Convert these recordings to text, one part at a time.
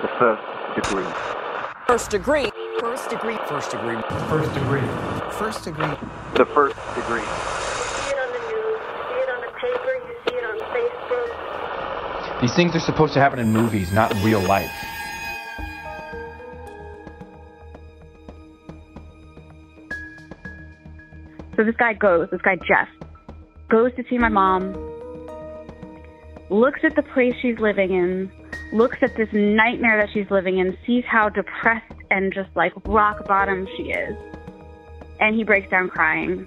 The first degree. First degree. First degree. First degree. First degree. First degree. The first degree. see it on the news, you see it on the paper, you see it on Facebook. These things are supposed to happen in movies, not in real life. So this guy goes, this guy Jeff, goes to see my mom, looks at the place she's living in, looks at this nightmare that she's living in, sees how depressed and just like rock bottom she is. And he breaks down crying.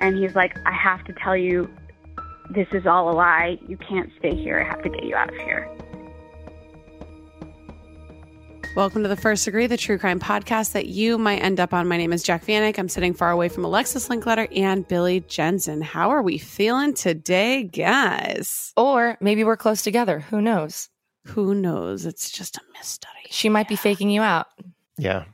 And he's like, I have to tell you, this is all a lie. You can't stay here. I have to get you out of here. Welcome to the First Degree, the true crime podcast that you might end up on. My name is Jac Vanek. I'm sitting far away from Alexis Linkletter and Billy Jensen. How are we feeling today, guys? Or maybe we're close together. Who knows? Who knows? It's just a mystery. She might be faking you out. Yeah.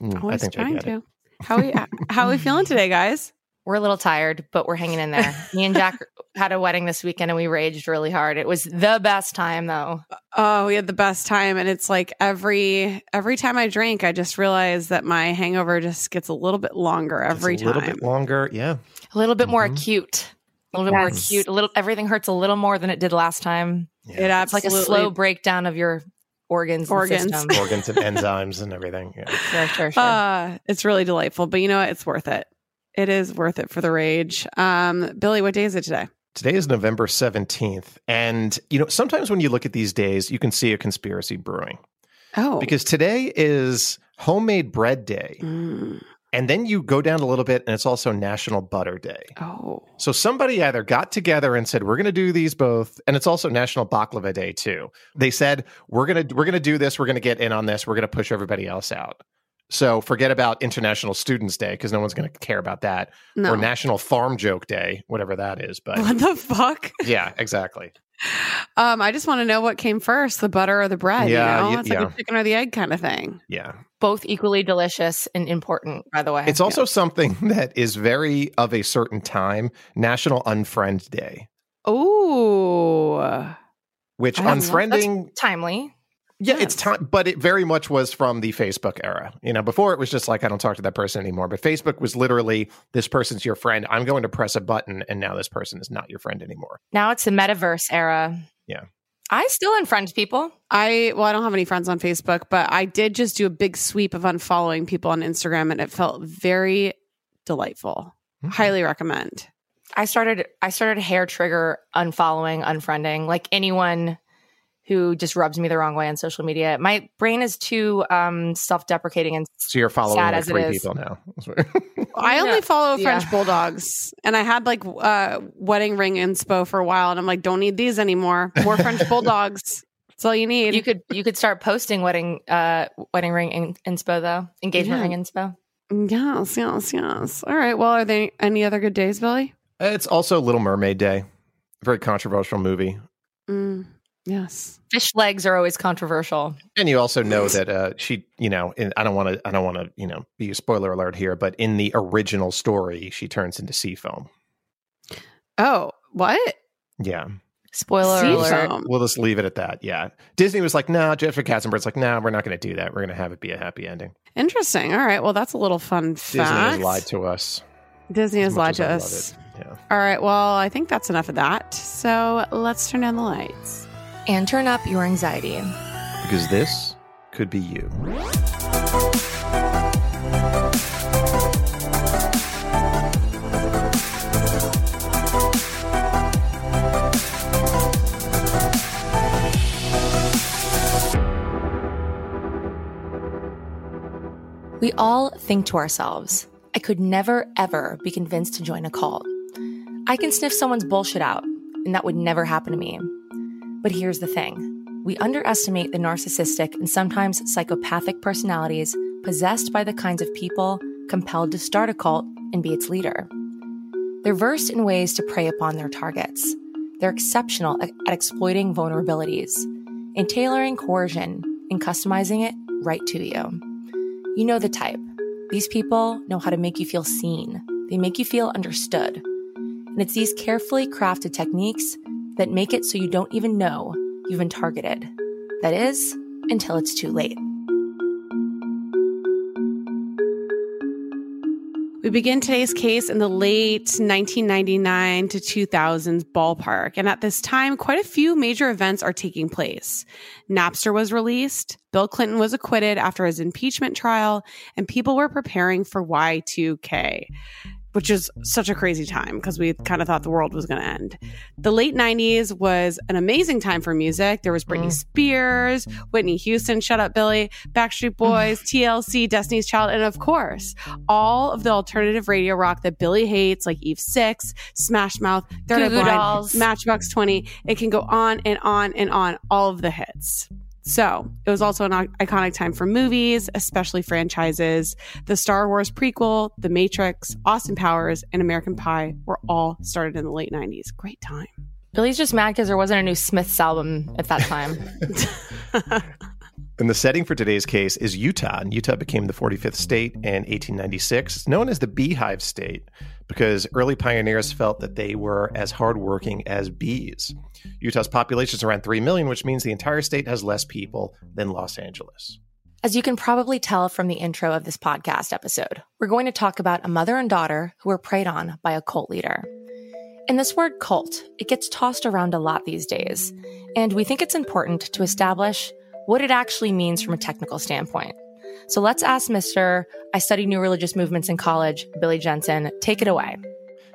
Mm, I Always think trying to. it. How we how are we feeling today, guys? We're a little tired, but we're hanging in there. Me and Jac had a wedding this weekend and we raged really hard. It was the best time though. Oh, we had the best time, and it's like every every time I drink, I just realize that my hangover just gets a little bit longer every It's a little time. bit longer. Yeah. A little bit more Mhm. acute. A little bit more acute. A little everything hurts a little more than it did last time. It It's like a slow breakdown of your organs. Organs. system. Organs and enzymes and everything. Yeah. Sure, sure, sure. Uh, it's really delightful, but you know what? It's worth it. It is worth it for the rage. Um, Billy, what day is it today? Today is November 17th. And, you know, sometimes when you look at these days, you can see a conspiracy brewing Oh, because today is homemade bread day. Mm. And then you go down a little bit and it's also National Butter Day. oh, So somebody either got together and said, "We're going to do these both," and it's also National Baklava Day too. They said, "We're going to we're going to do this. We're going to get in on this. We're going to push everybody else out." So forget about International Students Day because no one's going to care about that, no. or National Farm Joke Day, whatever that is. But what the fuck? yeah, exactly. Um, I just want to know what came first, the butter or the bread. Yeah, you know? y- it's like yeah. the chicken or the egg kind of thing. Yeah, Both equally delicious and important, by the way. it's also something that is very of a certain time. National Unfriend Day, Oh, which I don't know. unfriending timely. Yeah, it's time, but it very much was from the Facebook era. You know, before it was just like I don't talk to that person anymore. But Facebook was literally this person's your friend. I'm going to press a button, and now this person is not your friend anymore. Now it's the metaverse era. Yeah. I still unfriend people. I well, I don't have any friends on Facebook, but I did just do a big sweep of unfollowing people on Instagram, and it felt very delightful. Hmm. Highly recommend. I started I started hair trigger unfollowing, unfriending, like anyone who just rubs me the wrong way on social media. My brain is too um self-deprecating and So you're following Sad like as it three is. people now. I only follow Yeah. French bulldogs, and I had like uh, wedding ring inspo for a while, and I'm like, don't need these anymore. More French bulldogs. That's all you need. you could you could start posting wedding uh wedding ring in, inspo though. Engagement Yeah. ring inspo. yes, yes, yes. All right. Well, are there any other good days, Billy? it's also Little Mermaid Day, very controversial movie. Mm, yes. Fish legs are always controversial. And you also know that uh, she, you know, and I don't want to, I don't want to, you know, be a spoiler alert here, but in the original story, she turns into sea foam. Oh, what? Yeah, Spoiler Sea alert. foam. we'll just leave it at that. Yeah, Disney was like, "No," nah, Jeffrey Katzenberg's like, "No, nah, we're not going to do that. We're going to have it be a happy ending." Interesting. All right. Well, that's a little fun Disney fact. has lied to us. Disney has as lied to as I love us. Yeah. All right. Well, I think that's enough of that. So let's turn down the lights And turn up your anxiety. Because this could be you. We all think to ourselves, I could never, ever be convinced to join a cult. I can sniff someone's bullshit out, and that would never happen to me. But here's the thing we underestimate the narcissistic and sometimes psychopathic personalities possessed by the kinds of people compelled to start a cult and be its leader. They're versed in ways to prey upon their targets. They're exceptional at, exploiting vulnerabilities, in tailoring coercion, and customizing it right to you. You know the type. These people know how to make you feel seen. They make you feel understood. And it's these carefully crafted techniques that make it so you don't even know you've been targeted. That is, until it's too late. We begin today's case in the late 1999 to 2000s ballpark. And at this time, quite a few major events are taking place. Napster was released, Bill Clinton was acquitted after his impeachment trial, and people were preparing for Y2K which is such a crazy time because we kind of thought the world was going to end. The late 90s was an amazing time for music. There was Britney mm. Spears, Whitney Houston, Shut Up Billy, Backstreet Boys, TLC, Destiny's Child, and of course, all of the alternative radio rock that Billy hates, like Eve 6, Smash Mouth, Third Eye Blind, Matchbox 20. It can go on and on and on, all of the hits. So it was also an iconic time for movies, especially franchises. The Star Wars prequel, The Matrix, Austin Powers, and American Pie were all started in the late 90s. Great time. Billy's just mad because there wasn't a new Smiths album at that time. And the setting for today's case is Utah. And Utah became the 45th state in 1896. It's known as the Beehive State because early pioneers felt that they were as hardworking as bees. Utah's population is around 3 million, which means the entire state has less people than Los Angeles. As you can probably tell from the intro of this podcast episode, we're going to talk about a mother and daughter who were preyed on by a cult leader. And this word cult, it gets tossed around a lot these days. And we think it's important to establish what it actually means from a technical standpoint. So let's ask Mr. I studied new religious movements in college, Billy Jensen. Take it away.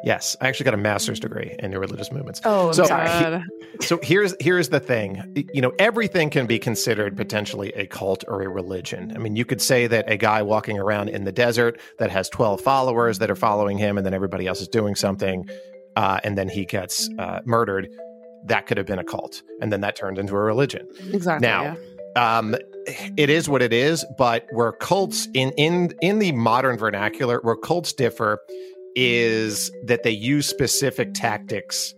Yes, I actually got a master's degree in new religious movements. Oh, so, God. He, so here's here's the thing. You know, everything can be considered potentially a cult or a religion. I mean, you could say that a guy walking around in the desert that has 12 followers that are following him, and then everybody else is doing something, uh, and then he gets uh, murdered. That could have been a cult, and then that turned into a religion. Exactly. Now. Yeah um, it is what it is. But where cults in in in the modern vernacular, where cults differ, is that they use specific tactics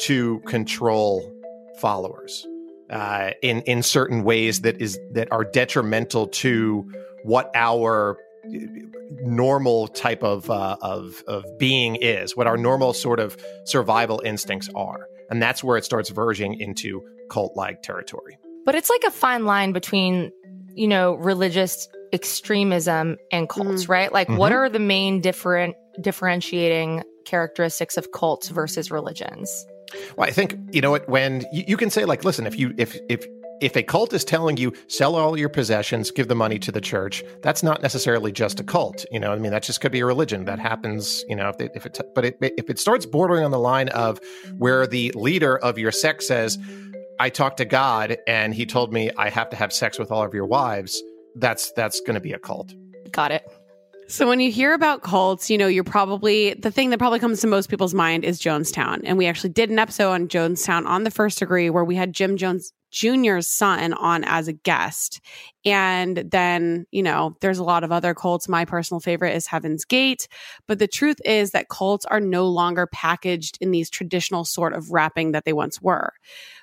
to control followers uh, in in certain ways that is that are detrimental to what our normal type of uh, of of being is, what our normal sort of survival instincts are, and that's where it starts verging into cult like territory. But it's like a fine line between, you know, religious extremism and cults, mm-hmm. right? Like, mm-hmm. what are the main different differentiating characteristics of cults versus religions? Well, I think you know what when you, you can say like, listen, if you if if if a cult is telling you sell all your possessions, give the money to the church, that's not necessarily just a cult. You know, I mean, that just could be a religion that happens. You know, if it, if it but it, if it starts bordering on the line of where the leader of your sect says, I talked to God and he told me I have to have sex with all of your wives, that's that's going to be a cult. Got it. So when you hear about cults, you know, you're probably the thing that probably comes to most people's mind is Jonestown. And we actually did an episode on Jonestown on the first degree where we had Jim Jones Jr.'s son on as a guest. And then, you know, there's a lot of other cults. My personal favorite is Heaven's Gate. But the truth is that cults are no longer packaged in these traditional sort of wrapping that they once were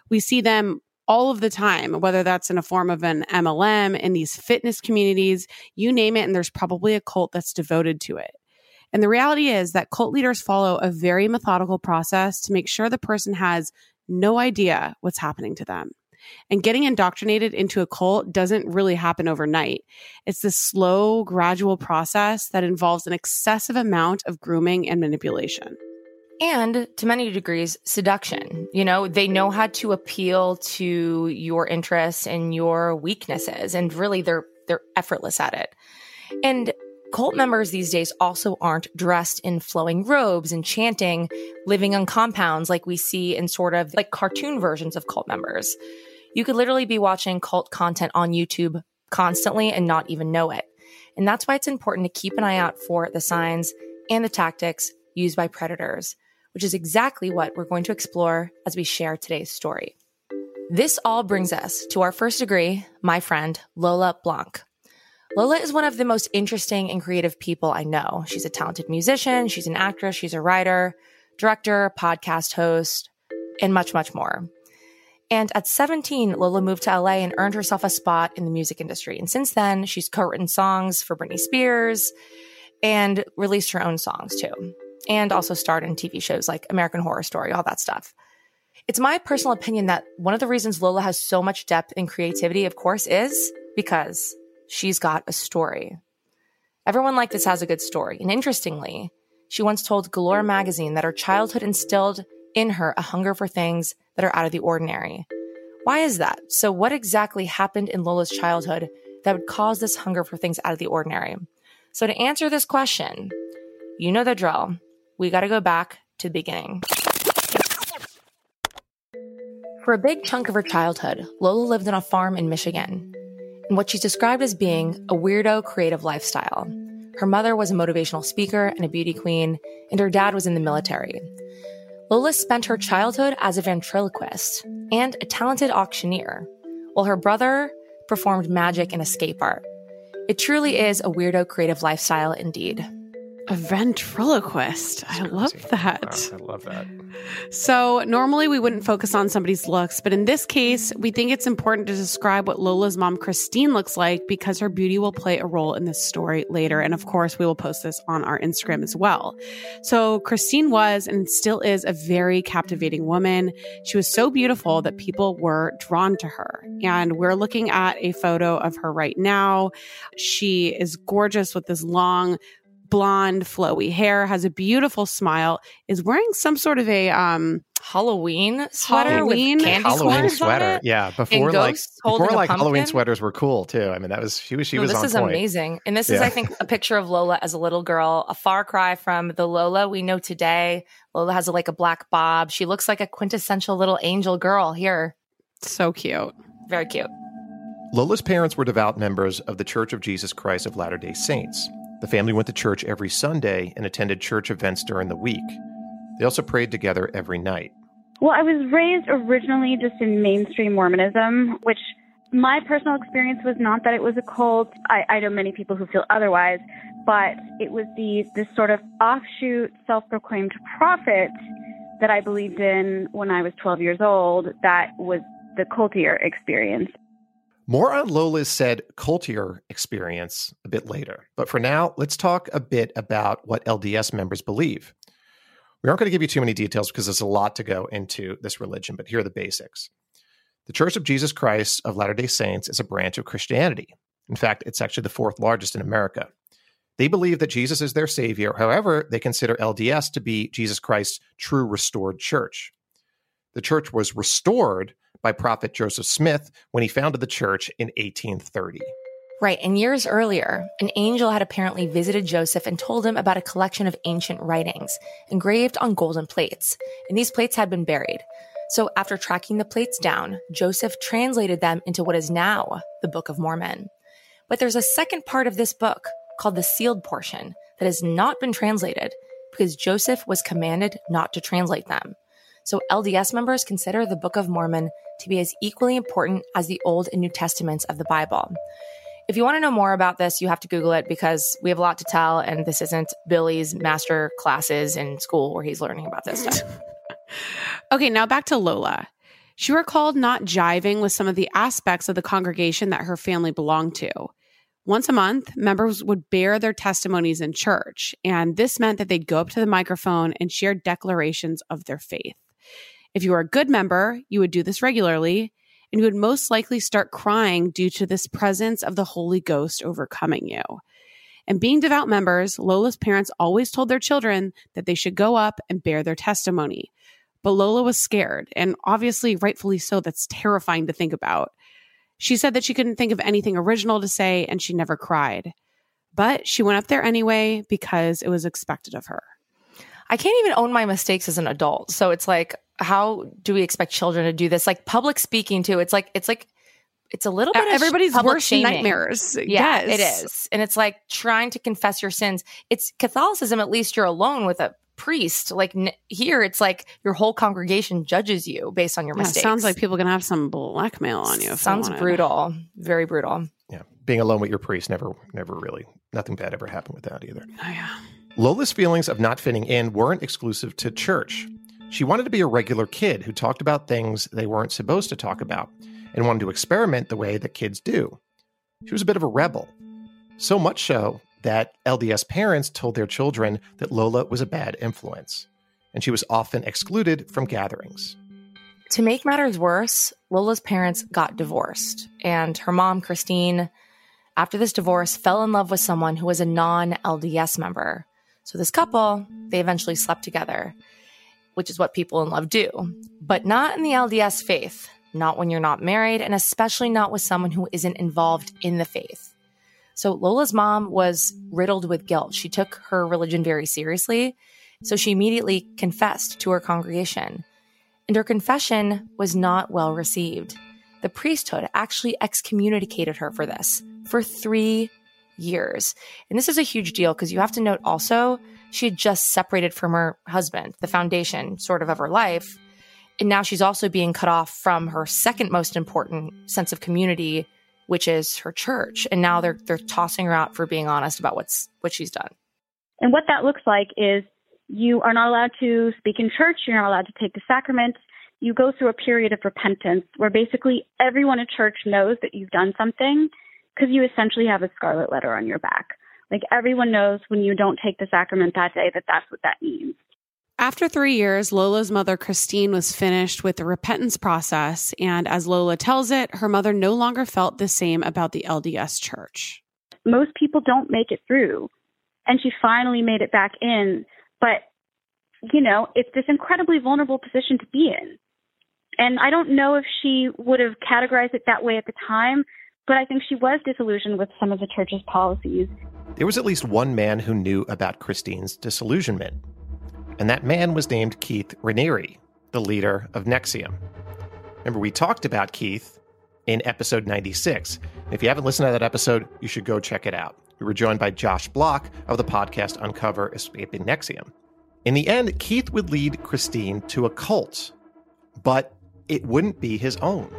we see them all of the time, whether that's in a form of an MLM, in these fitness communities, you name it, and there's probably a cult that's devoted to it. And the reality is that cult leaders follow a very methodical process to make sure the person has no idea what's happening to them. And getting indoctrinated into a cult doesn't really happen overnight. It's this slow, gradual process that involves an excessive amount of grooming and manipulation. And to many degrees, seduction. You know, they know how to appeal to your interests and your weaknesses, and really they're they're effortless at it. And cult members these days also aren't dressed in flowing robes and chanting, living on compounds like we see in sort of like cartoon versions of cult members. You could literally be watching cult content on YouTube constantly and not even know it. And that's why it's important to keep an eye out for the signs and the tactics used by predators, which is exactly what we're going to explore as we share today's story. This all brings us to our first degree, my friend, Lola Blanc. Lola is one of the most interesting and creative people I know. She's a talented musician, she's an actress, she's a writer, director, podcast host, and much, much more. And at 17, Lola moved to LA and earned herself a spot in the music industry. And since then, she's co written songs for Britney Spears and released her own songs too. And also starred in TV shows like American Horror Story, all that stuff. It's my personal opinion that one of the reasons Lola has so much depth and creativity, of course, is because she's got a story. Everyone like this has a good story. And interestingly, she once told Galore magazine that her childhood instilled in her a hunger for things that are out of the ordinary. Why is that? So, what exactly happened in Lola's childhood that would cause this hunger for things out of the ordinary? So, to answer this question, you know the drill. We got to go back to the beginning. For a big chunk of her childhood, Lola lived on a farm in Michigan, in what she's described as being a weirdo creative lifestyle. Her mother was a motivational speaker and a beauty queen, and her dad was in the military. Lola spent her childhood as a ventriloquist and a talented auctioneer, while her brother performed magic and escape art. It truly is a weirdo creative lifestyle indeed. A ventriloquist. I love that. Oh, I love that. So, normally we wouldn't focus on somebody's looks, but in this case, we think it's important to describe what Lola's mom, Christine, looks like because her beauty will play a role in this story later. And of course, we will post this on our Instagram as well. So, Christine was and still is a very captivating woman. She was so beautiful that people were drawn to her. And we're looking at a photo of her right now. She is gorgeous with this long, blonde, flowy hair, has a beautiful smile, is wearing some sort of a um Halloween sweater Halloween- with candy Halloween squares on sweater. it? Yeah, before like before like Halloween sweaters were cool too. I mean, that was she was she No, was this on is point. amazing. And this is, I think, a picture of Lola as a little girl, a far cry from the Lola we know today. Lola has a, like a black bob. She looks like a quintessential little angel girl here. so cute. Very cute. Lola's parents were devout members of the Church of Jesus Christ of Latter day Saints. The family went to church every Sunday and attended church events during the week. They also prayed together every night. Well, I was raised originally just in mainstream Mormonism, which my personal experience was not that it was a cult. I, I know many people who feel otherwise, but it was the this sort of offshoot, self-proclaimed prophet that I believed in when I was 12 years old. That was the cultier experience. More on Lola's said cultier experience a bit later. But for now, let's talk a bit about what LDS members believe. We aren't going to give you too many details because there's a lot to go into this religion, but here are the basics. The Church of Jesus Christ of Latter day Saints is a branch of Christianity. In fact, it's actually the fourth largest in America. They believe that Jesus is their savior. However, they consider LDS to be Jesus Christ's true restored church. The church was restored by Prophet Joseph Smith when he founded the church in 1830. Right. And years earlier, an angel had apparently visited Joseph and told him about a collection of ancient writings engraved on golden plates. And these plates had been buried. So after tracking the plates down, Joseph translated them into what is now the Book of Mormon. But there's a second part of this book called the sealed portion that has not been translated because Joseph was commanded not to translate them. So LDS members consider the Book of Mormon to be as equally important as the Old and New Testaments of the Bible. If you want to know more about this, you have to Google it because we have a lot to tell, and this isn't Billy's master classes in school where he's learning about this stuff. Okay, now back to Lola. She recalled not jiving with some of the aspects of the congregation that her family belonged to. Once a month, members would bear their testimonies in church, and this meant that they'd go up to the microphone and share declarations of their faith. If you were a good member, you would do this regularly, and you would most likely start crying due to this presence of the Holy Ghost overcoming you. And being devout members, Lola's parents always told their children that they should go up and bear their testimony. But Lola was scared, and obviously, rightfully so. That's terrifying to think about. She said that she couldn't think of anything original to say, and she never cried. But she went up there anyway because it was expected of her. I can't even own my mistakes as an adult. So it's like, how do we expect children to do this? Like public speaking too. It's like it's like it's a little bit everybody's public worst shaming. nightmares. Yeah, yes. it is. And it's like trying to confess your sins. It's Catholicism, at least you're alone with a priest. Like n- here, it's like your whole congregation judges you based on your Yeah, mistakes. sounds like people gonna have some blackmail on you. if Sounds brutal. Very brutal. Yeah, being alone with your priest never, never really, nothing bad ever happened with that either. Oh, yeah. Lola's feelings of not fitting in weren't exclusive to church. She wanted to be a regular kid who talked about things they weren't supposed to talk about and wanted to experiment the way that kids do. She was a bit of a rebel. So much so that LDS parents told their children that Lola was a bad influence, and she was often excluded from gatherings. To make matters worse, Lola's parents got divorced, and her mom, Christine, after this divorce, fell in love with someone who was a non LDS member. So, this couple, they eventually slept together, which is what people in love do, but mm-hmm. not in the LDS faith, not when you're not married, and especially not with someone who isn't involved in the faith. So, Lola's mom was riddled with guilt. She took her religion very seriously. So, she immediately confessed to her congregation and her confession was not well received. The priesthood actually excommunicated her for this for three years. And this is a huge deal because you have to note also, she had just separated from her husband, the foundation sort of of her life. And now she's also being cut off from her second most important sense of community, which is her church. And now they're they're tossing her out for being honest about what's what she's done. And what that looks like is you are not allowed to speak in church, you're not allowed to take the sacraments. You go through a period of repentance where basically everyone at church knows that you've done something because you essentially have a scarlet letter on your back. Like everyone knows when you don't take the sacrament that day that that's what that means. After three years, Lola's mother, Christine, was finished with the repentance process. And as Lola tells it, her mother no longer felt the same about the LDS church. Most people don't make it through. And she finally made it back in. But, you know, it's this incredibly vulnerable position to be in. And I don't know if she would have categorized it that way at the time, but I think she was disillusioned with some of the church's policies. There was at least one man who knew about Christine's disillusionment, and that man was named Keith Raniere, the leader of NXIVM. Remember, we talked about Keith in episode 96. If you haven't listened to that episode, you should go check it out. We were joined by Josh Bloch of the podcast Uncover Escaping NXIVM. In the end, Keith would lead Christine to a cult, but it wouldn't be his own.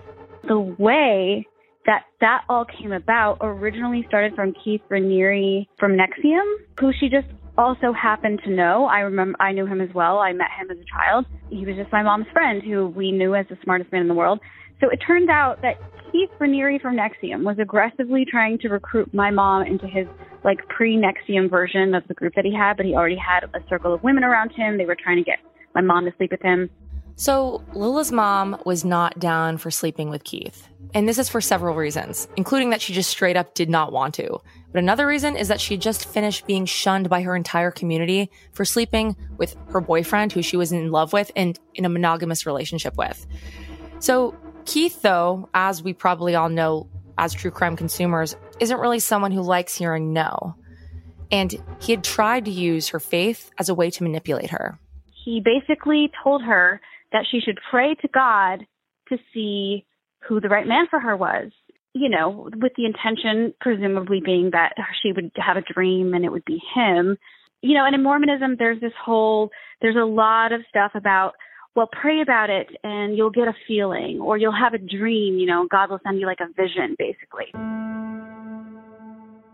The way that that all came about originally started from Keith Raniere from NXIVM, who she just also happened to know. I remember I knew him as well. I met him as a child. He was just my mom's friend who we knew as the smartest man in the world. So it turns out that Keith Raniere from NXIVM was aggressively trying to recruit my mom into his like pre-NXIVM version of the group that he had, but he already had a circle of women around him. They were trying to get my mom to sleep with him. So, Lola's mom was not down for sleeping with Keith. And this is for several reasons, including that she just straight up did not want to. But another reason is that she just finished being shunned by her entire community for sleeping with her boyfriend, who she was in love with and in a monogamous relationship with. So, Keith, though, as we probably all know as true crime consumers, isn't really someone who likes hearing no. And he had tried to use her faith as a way to manipulate her. He basically told her that she should pray to God to see who the right man for her was. You know, with the intention presumably being that she would have a dream and it would be him. You know, and in Mormonism, there's this whole, there's a lot of stuff about, well, pray about it and you'll get a feeling or you'll have a dream. You know, God will send you like a vision, basically.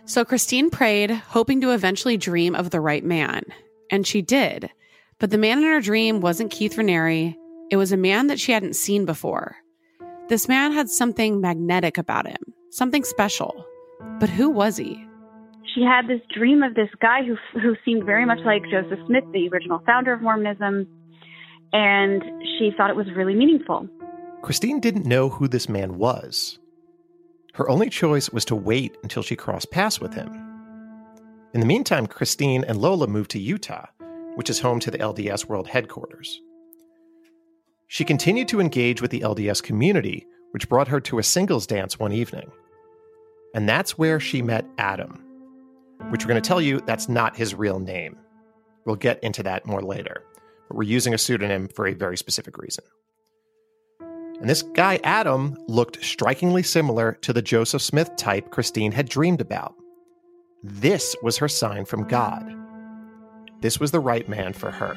So Christine prayed, hoping to eventually dream of the right man. And she did. But the man in her dream wasn't Keith Raniere. It was a man that she hadn't seen before. This man had something magnetic about him, something special. But who was he? She had this dream of this guy who who seemed very much like Joseph Smith, the original founder of Mormonism, and she thought it was really meaningful. Christine didn't know who this man was. Her only choice was to wait until she crossed paths with him. In the meantime, Christine and Lola moved to Utah, which is home to the LDS World Headquarters. She continued to engage with the LDS community, which brought her to a singles dance one evening. And that's where she met Adam, which we're going to tell you that's not his real name. We'll get into that more later, but we're using a pseudonym for a very specific reason. And this guy, Adam, looked strikingly similar to the Joseph Smith type Christine had dreamed about. This was her sign from God. This was the right man for her.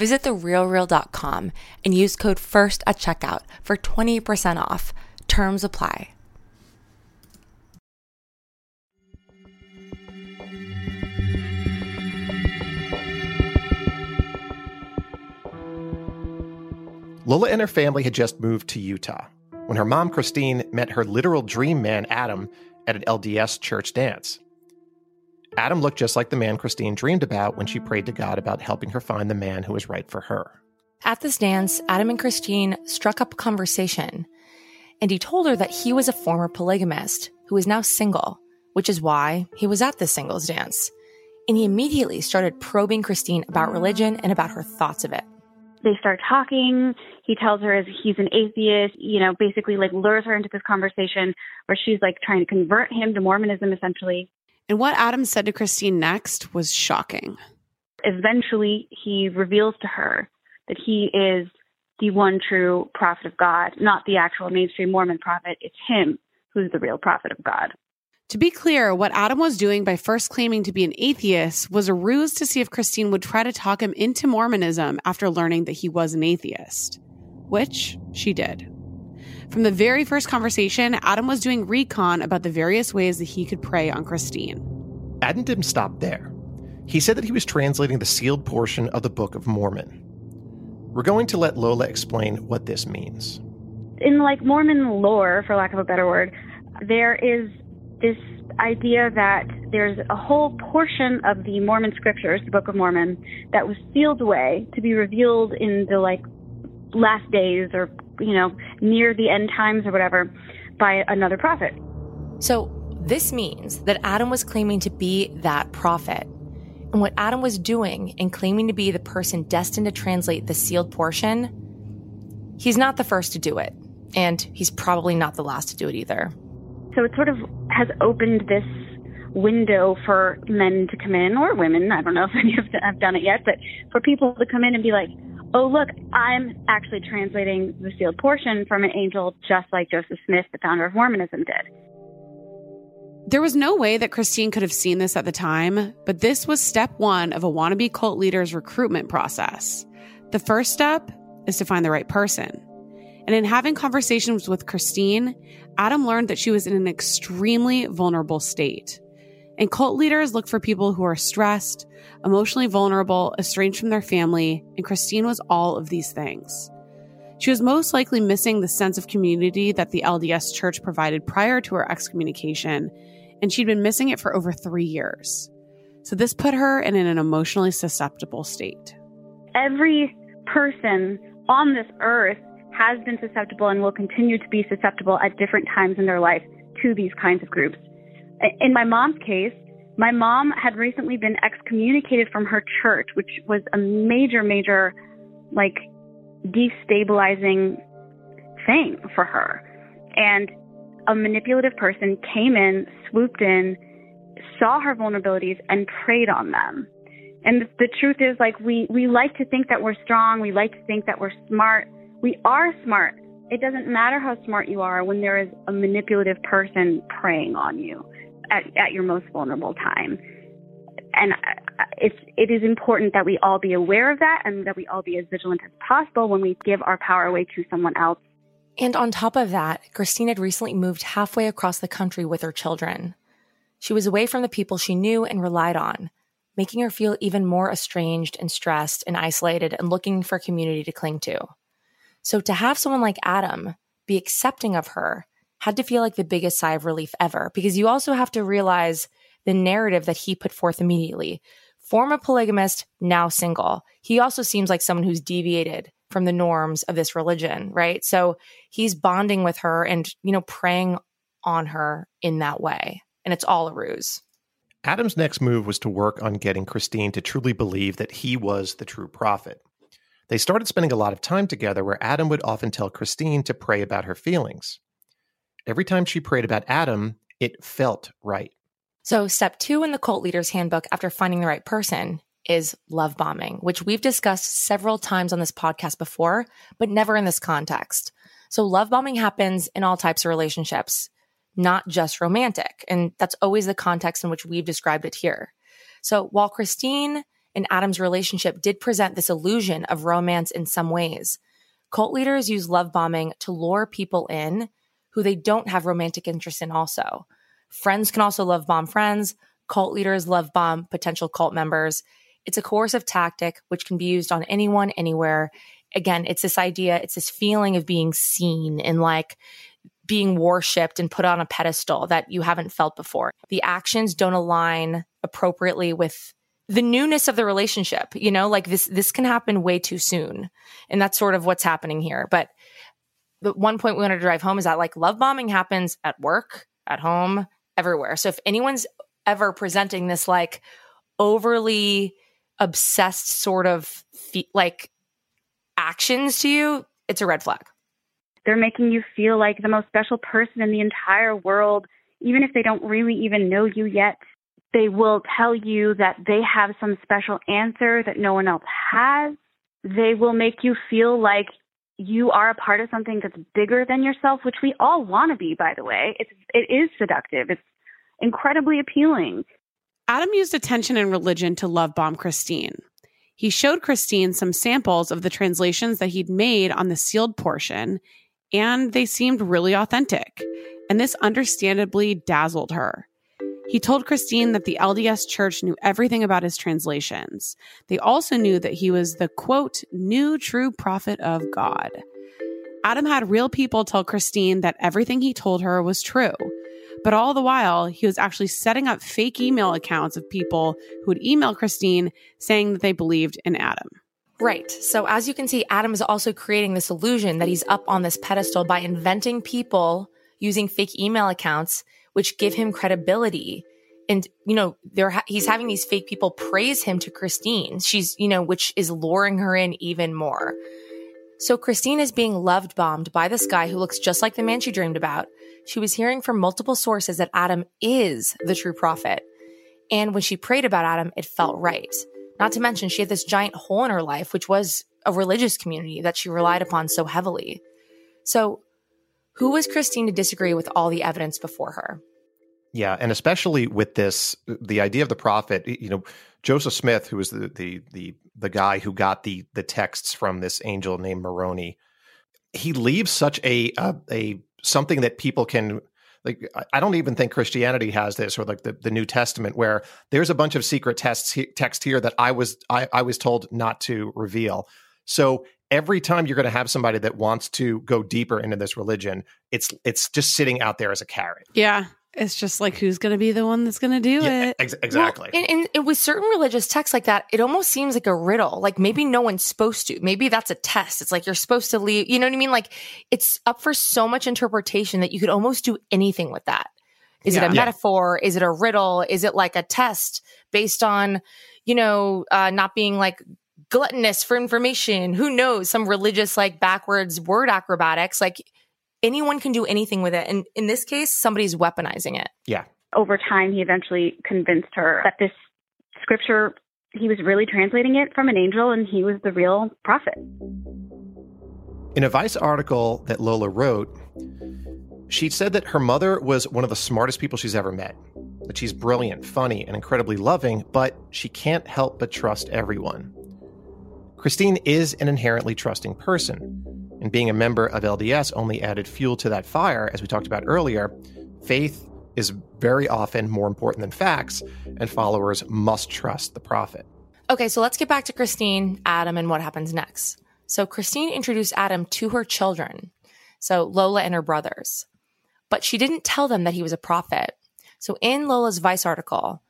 Visit therealreal.com and use code FIRST at checkout for 20% off. Terms apply. Lola and her family had just moved to Utah when her mom, Christine, met her literal dream man, Adam, at an LDS church dance. Adam looked just like the man Christine dreamed about when she prayed to God about helping her find the man who was right for her. At this dance, Adam and Christine struck up a conversation, and he told her that he was a former polygamist who is now single, which is why he was at the singles dance. And he immediately started probing Christine about religion and about her thoughts of it they start talking. He tells her he's an atheist, you know, basically like lures her into this conversation where she's like trying to convert him to Mormonism essentially. And what Adam said to Christine next was shocking. Eventually, he reveals to her that he is the one true prophet of God, not the actual mainstream Mormon prophet. It's him who's the real prophet of God. To be clear, what Adam was doing by first claiming to be an atheist was a ruse to see if Christine would try to talk him into Mormonism after learning that he was an atheist, which she did. From the very first conversation, Adam was doing recon about the various ways that he could prey on Christine. Adam didn't stop there. He said that he was translating the sealed portion of the Book of Mormon. We're going to let Lola explain what this means. In like Mormon lore, for lack of a better word, there is this idea that there's a whole portion of the Mormon scriptures, the Book of Mormon, that was sealed away to be revealed in the like last days or you know near the end times or whatever by another prophet. So this means that Adam was claiming to be that prophet. And what Adam was doing in claiming to be the person destined to translate the sealed portion, he's not the first to do it. And he's probably not the last to do it either. So it sort of has opened this window for men to come in or women. I don't know if any of them have done it yet, but for people to come in and be like, oh, look, I'm actually translating the sealed portion from an angel just like Joseph Smith, the founder of Mormonism, did. There was no way that Christine could have seen this at the time, but this was step one of a wannabe cult leader's recruitment process. The first step is to find the right person. And in having conversations with Christine, Adam learned that she was in an extremely vulnerable state. And cult leaders look for people who are stressed, emotionally vulnerable, estranged from their family, and Christine was all of these things. She was most likely missing the sense of community that the LDS church provided prior to her excommunication, and she'd been missing it for over three years. So this put her in an emotionally susceptible state. Every person on this earth has been susceptible and will continue to be susceptible at different times in their life to these kinds of groups. In my mom's case, my mom had recently been excommunicated from her church, which was a major, major, like, destabilizing thing for her. And a manipulative person came in, swooped in, saw her vulnerabilities, and preyed on them. And the truth is, like, we, we like to think that we're strong. We like to think that we're smart. We are smart. It doesn't matter how smart you are when there is a manipulative person preying on you at, at your most vulnerable time. And uh, it's, it is important that we all be aware of that and that we all be as vigilant as possible when we give our power away to someone else. And on top of that, Christine had recently moved halfway across the country with her children. She was away from the people she knew and relied on, making her feel even more estranged and stressed and isolated and looking for community to cling to. So to have someone like Adam be accepting of her had to feel like the biggest sigh of relief ever because you also have to realize the narrative that he put forth immediately. Former polygamist, now single. He also seems like someone who's deviated from the norms of this religion, right? So he's bonding with her and, you know, preying on her in that way. And it's all a ruse. Adam's next move was to work on getting Christine to truly believe that he was the true prophet. They started spending a lot of time together where Adam would often tell Christine to pray about her feelings. Every time she prayed about Adam, it felt right. So, step two in the cult leader's handbook after finding the right person is love bombing, which we've discussed several times on this podcast before, but never in this context. So, love bombing happens in all types of relationships, not just romantic. And that's always the context in which we've described it here. So, while Christine and Adam's relationship did present this illusion of romance in some ways. Cult leaders use love bombing to lure people in who they don't have romantic interest in also. Friends can also love bomb friends. Cult leaders love bomb potential cult members. It's a coercive tactic which can be used on anyone, anywhere. Again, it's this idea, it's this feeling of being seen and like being worshipped and put on a pedestal that you haven't felt before. The actions don't align appropriately with the newness of the relationship, you know, like this, this can happen way too soon. And that's sort of what's happening here. But the one point we want to drive home is that like love bombing happens at work, at home, everywhere. So if anyone's ever presenting this like overly obsessed sort of fe- like actions to you, it's a red flag. They're making you feel like the most special person in the entire world, even if they don't really even know you yet. They will tell you that they have some special answer that no one else has. They will make you feel like you are a part of something that's bigger than yourself, which we all want to be, by the way. It's, it is seductive. It's incredibly appealing. Adam used attention and religion to love bomb Christine. He showed Christine some samples of the translations that he'd made on the sealed portion and they seemed really authentic. And this understandably dazzled her. He told Christine that the LDS church knew everything about his translations. They also knew that he was the quote, new true prophet of God. Adam had real people tell Christine that everything he told her was true. But all the while, he was actually setting up fake email accounts of people who would email Christine saying that they believed in Adam. Right. So as you can see, Adam is also creating this illusion that he's up on this pedestal by inventing people using fake email accounts, which give him credibility. And, you know, they're, ha- he's having these fake people praise him to Christine. She's, you know, which is luring her in even more. So Christine is being loved bombed by this guy who looks just like the man she dreamed about. She was hearing from multiple sources that Adam is the true prophet. And when she prayed about Adam, it felt right. Not to mention, she had this giant hole in her life, which was a religious community that she relied upon so heavily. So, who was Christine to disagree with all the evidence before her? Yeah, and especially with this, the idea of the prophet. You know, Joseph Smith, who was the the the the guy who got the the texts from this angel named Moroni, he leaves such a a, a something that people can like I don't even think Christianity has this or like the, the New Testament where there's a bunch of secret texts text here that I was I, I was told not to reveal. So every time you're going to have somebody that wants to go deeper into this religion, it's it's just sitting out there as a carrot. Yeah. It's just like who's going to be the one that's going to do Yeah, it. ex- exactly. Well, and, and with certain religious texts like that, it almost seems like a riddle. Like maybe no one's supposed to. Maybe that's a test. It's like you're supposed to leave. You know what I mean? Like it's up for so much interpretation that you could almost do anything with that. Is it Yeah. a Yeah. metaphor? Is it a riddle? Is it like a test based on, you know, uh, not being like gluttonous for information? Who knows? Some religious, like backwards word acrobatics. Like anyone can do anything with it. And in this case, somebody's weaponizing it. yeah. over time, he eventually convinced her that this scripture, he was really translating it from an angel and he was the real prophet. In a Vice article that Lola wrote, she said that her mother was one of the smartest people she's ever met. That she's brilliant, funny, and incredibly loving, but she can't help but trust everyone. Christine is an inherently trusting person, and being a member of LDS only added fuel to that fire, as we talked about earlier. Faith is very often more important than facts, and followers must trust the prophet. Okay, so let's get back to Christine, Adam, and what happens next. So Christine introduced Adam to her children, so Lola and her brothers, but she didn't tell them that he was a prophet. So in Lola's Vice article,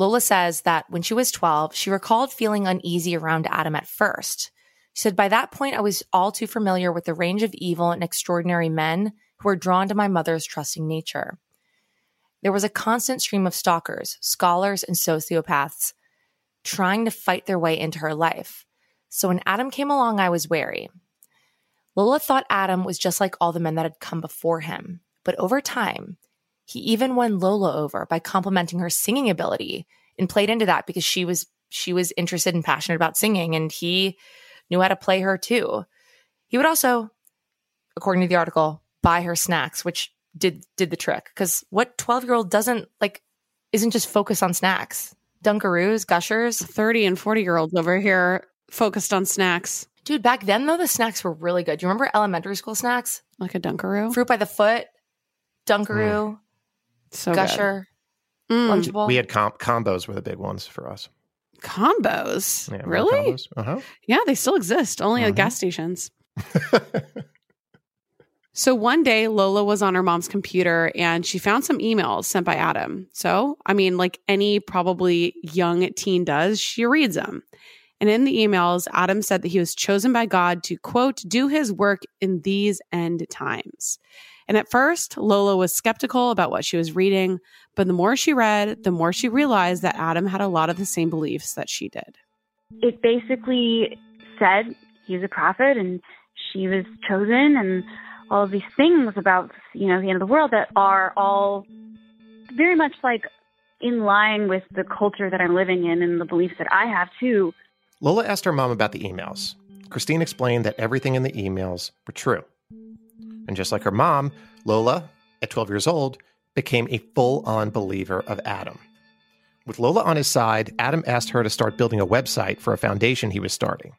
Lola says that when she was 12, she recalled feeling uneasy around Adam at first. She said, By that point, I was all too familiar with the range of evil and extraordinary men who were drawn to my mother's trusting nature. There was a constant stream of stalkers, scholars, and sociopaths trying to fight their way into her life. So when Adam came along, I was wary. Lola thought Adam was just like all the men that had come before him. But over time, he even won Lola over by complimenting her singing ability and played into that because she was she was interested and passionate about singing and he knew how to play her too. He would also, according to the article, buy her snacks, which did did the trick. Because what twelve year old doesn't like isn't just focused on snacks. Dunkaroos, Gushers. 30 and 40 year olds over here focused on snacks Dude, back then though, the snacks were really good. Do you remember elementary school snacks? like a Dunkaroo. Fruit by the foot, Dunkaroo, mm. So. Gusher, Mm. Lunchable. We had com- combos were the big ones for us. combos. Yeah, really? combos? Uh-huh. Yeah, they still exist, only at Mhm. gas stations. So one day, Lola was on her mom's computer and she found some emails sent by Adam. So, I mean, like any probably young teen does, she reads them. And in the emails, Adam said that he was chosen by God to, quote, do his work in these end times. And at first, Lola was skeptical about what she was reading, but the more she read, the more she realized that Adam had a lot of the same beliefs that she did. It basically said he's a prophet and she was chosen and all of these things about, you know, the end of the world that are all very much like in line with the culture that I'm living in and the beliefs that I have too. Lola asked her mom about the emails. Christine explained that everything in the emails were true. And just like her mom, Lola, at 12 years old, became a full on believer of Adam. With Lola on his side, Adam asked her to start building a website for a foundation he was starting.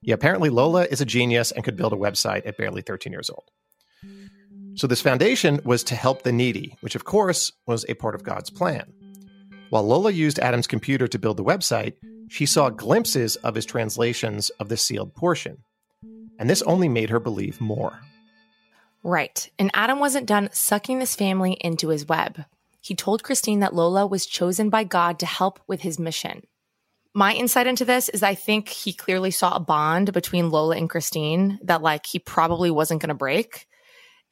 Yeah, apparently Lola is a genius and could build a website at barely 13 years old. So, this foundation was to help the needy, which of course was a part of God's plan. While Lola used Adam's computer to build the website, she saw glimpses of his translations of the sealed portion. And this only made her believe more. Right. And Adam wasn't done sucking this family into his web. He told Christine that Lola was chosen by God to help with his mission. My insight into this is I think he clearly saw a bond between Lola and Christine that like he probably wasn't going to break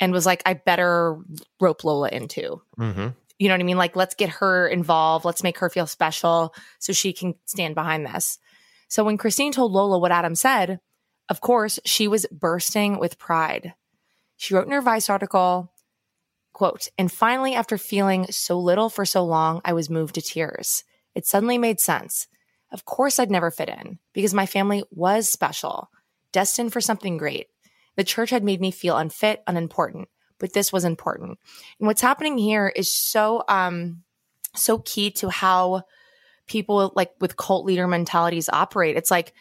and was like, I better rope Lola into. Mm-hmm. You know what I mean? Like, let's get her involved. Let's make her feel special so she can stand behind this. So when Christine told Lola what Adam said, of course, she was bursting with pride. She wrote in her Vice article, quote, and finally, after feeling so little for so long, I was moved to tears. It suddenly made sense. Of course, I'd never fit in because my family was special, destined for something great. The church had made me feel unfit, unimportant, but this was important. And what's happening here is so, um, so key to how people like with cult leader mentalities operate. It's like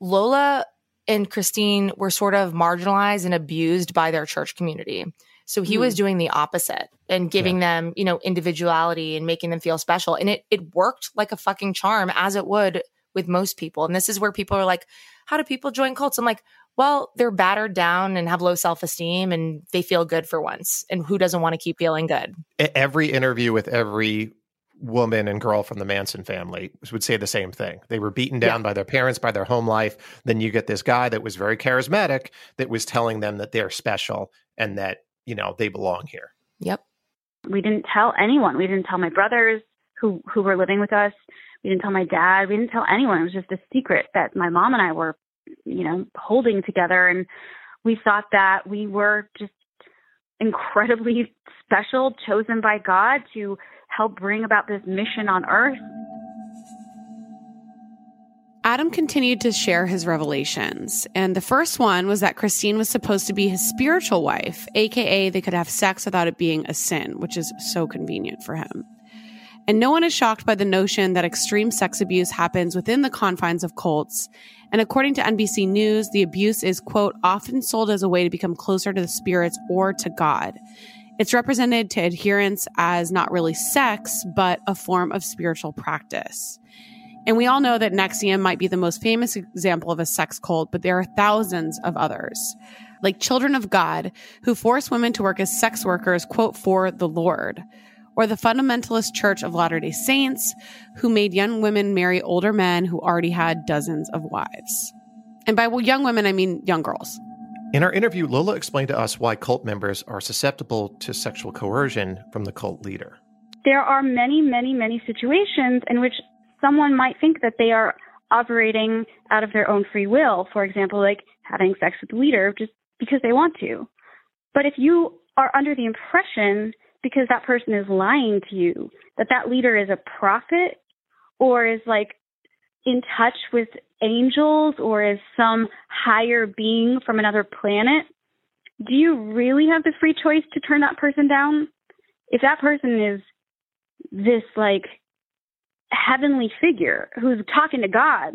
Lola and Christine were sort of marginalized and abused by their church community. So he was hmm. doing the opposite and giving them, you know, individuality and making them feel special. And it it worked like a fucking charm as it would with most people. And this is where people are like, how do people join cults? I'm like, well, they're battered down and have low self-esteem and they feel good for once. And who doesn't want to keep feeling good? Every interview with every woman and girl from the Manson family would say the same thing. They were beaten down Yeah. by their parents, by their home life. Then you get this guy that was very charismatic that was telling them that they're special and that, you know, they belong here. Yep. We didn't tell anyone. We didn't tell my brothers who who were living with us. We didn't tell my dad. We didn't tell anyone. It was just a secret that my mom and I were, you know, holding together. And we thought that we were just incredibly special, chosen by God to help bring about this mission on earth. Adam continued to share his revelations. And the first one was that Christine was supposed to be his spiritual wife, AKA, they could have sex without it being a sin, which is so convenient for him. And no one is shocked by the notion that extreme sex abuse happens within the confines of cults. And according to NBC News, the abuse is, quote, often sold as a way to become closer to the spirits or to God. It's represented to adherents as not really sex, but a form of spiritual practice. And we all know that NXIVM might be the most famous example of a sex cult, but there are thousands of others. Like Children of God, who force women to work as sex workers, quote, for the Lord. Or the Fundamentalist Church of Latter day Saints, who made young women marry older men who already had dozens of wives. And by young women, I mean young girls. In our interview, Lola explained to us why cult members are susceptible to sexual coercion from the cult leader. there are many, many, many situations in which someone might think that they are operating out of their own free will. For example, like having sex with the leader just because they want to. But if you are under the impression, because that person is lying to you, that that leader is a prophet or is like in touch with angels or is some higher being from another planet, do you really have the free choice to turn that person down? If that person is this like heavenly figure who's talking to God,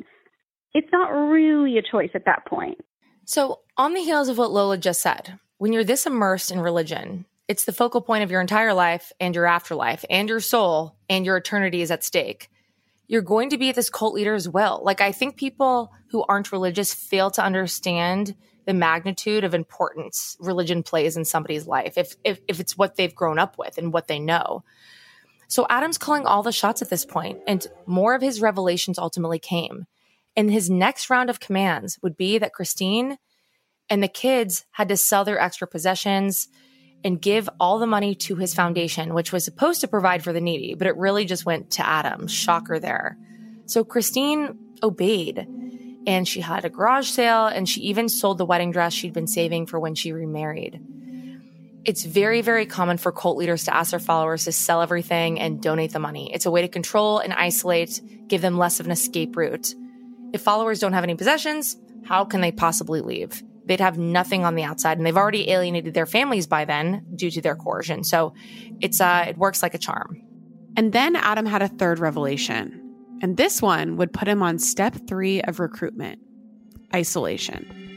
it's not really a choice at that point. So, on the heels of what Lola just said, when you're this immersed in religion, it's the focal point of your entire life and your afterlife and your soul and your eternity is at stake. You're going to be this cult leader as well. Like, I think people who aren't religious fail to understand the magnitude of importance religion plays in somebody's life if, if, if it's what they've grown up with and what they know. So Adam's calling all the shots at this point, and more of his revelations ultimately came. And his next round of commands would be that Christine and the kids had to sell their extra possessions and give all the money to his foundation, which was supposed to provide for the needy, but it really just went to Adam. Shocker there. So Christine obeyed and she had a garage sale and she even sold the wedding dress she'd been saving for when she remarried. It's very, very common for cult leaders to ask their followers to sell everything and donate the money. It's a way to control and isolate, give them less of an escape route. If followers don't have any possessions, how can they possibly leave? They'd have nothing on the outside, and they've already alienated their families by then due to their coercion. So it's uh, it works like a charm. And then Adam had a third revelation. And this one would put him on step three of recruitment. isolation.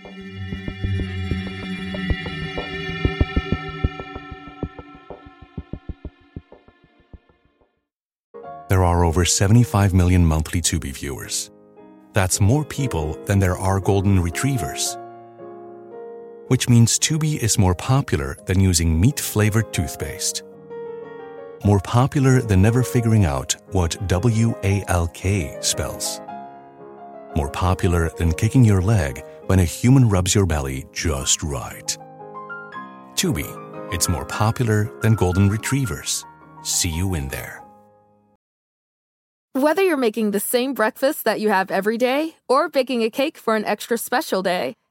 There are over 75 million monthly Tubi viewers. That's more people than there are golden retrievers. Which means Tubi is more popular than using meat flavored toothpaste. More popular than never figuring out what W A L K spells. More popular than kicking your leg when a human rubs your belly just right. Tubi, it's more popular than golden retrievers. See you in there. Whether you're making the same breakfast that you have every day or baking a cake for an extra special day,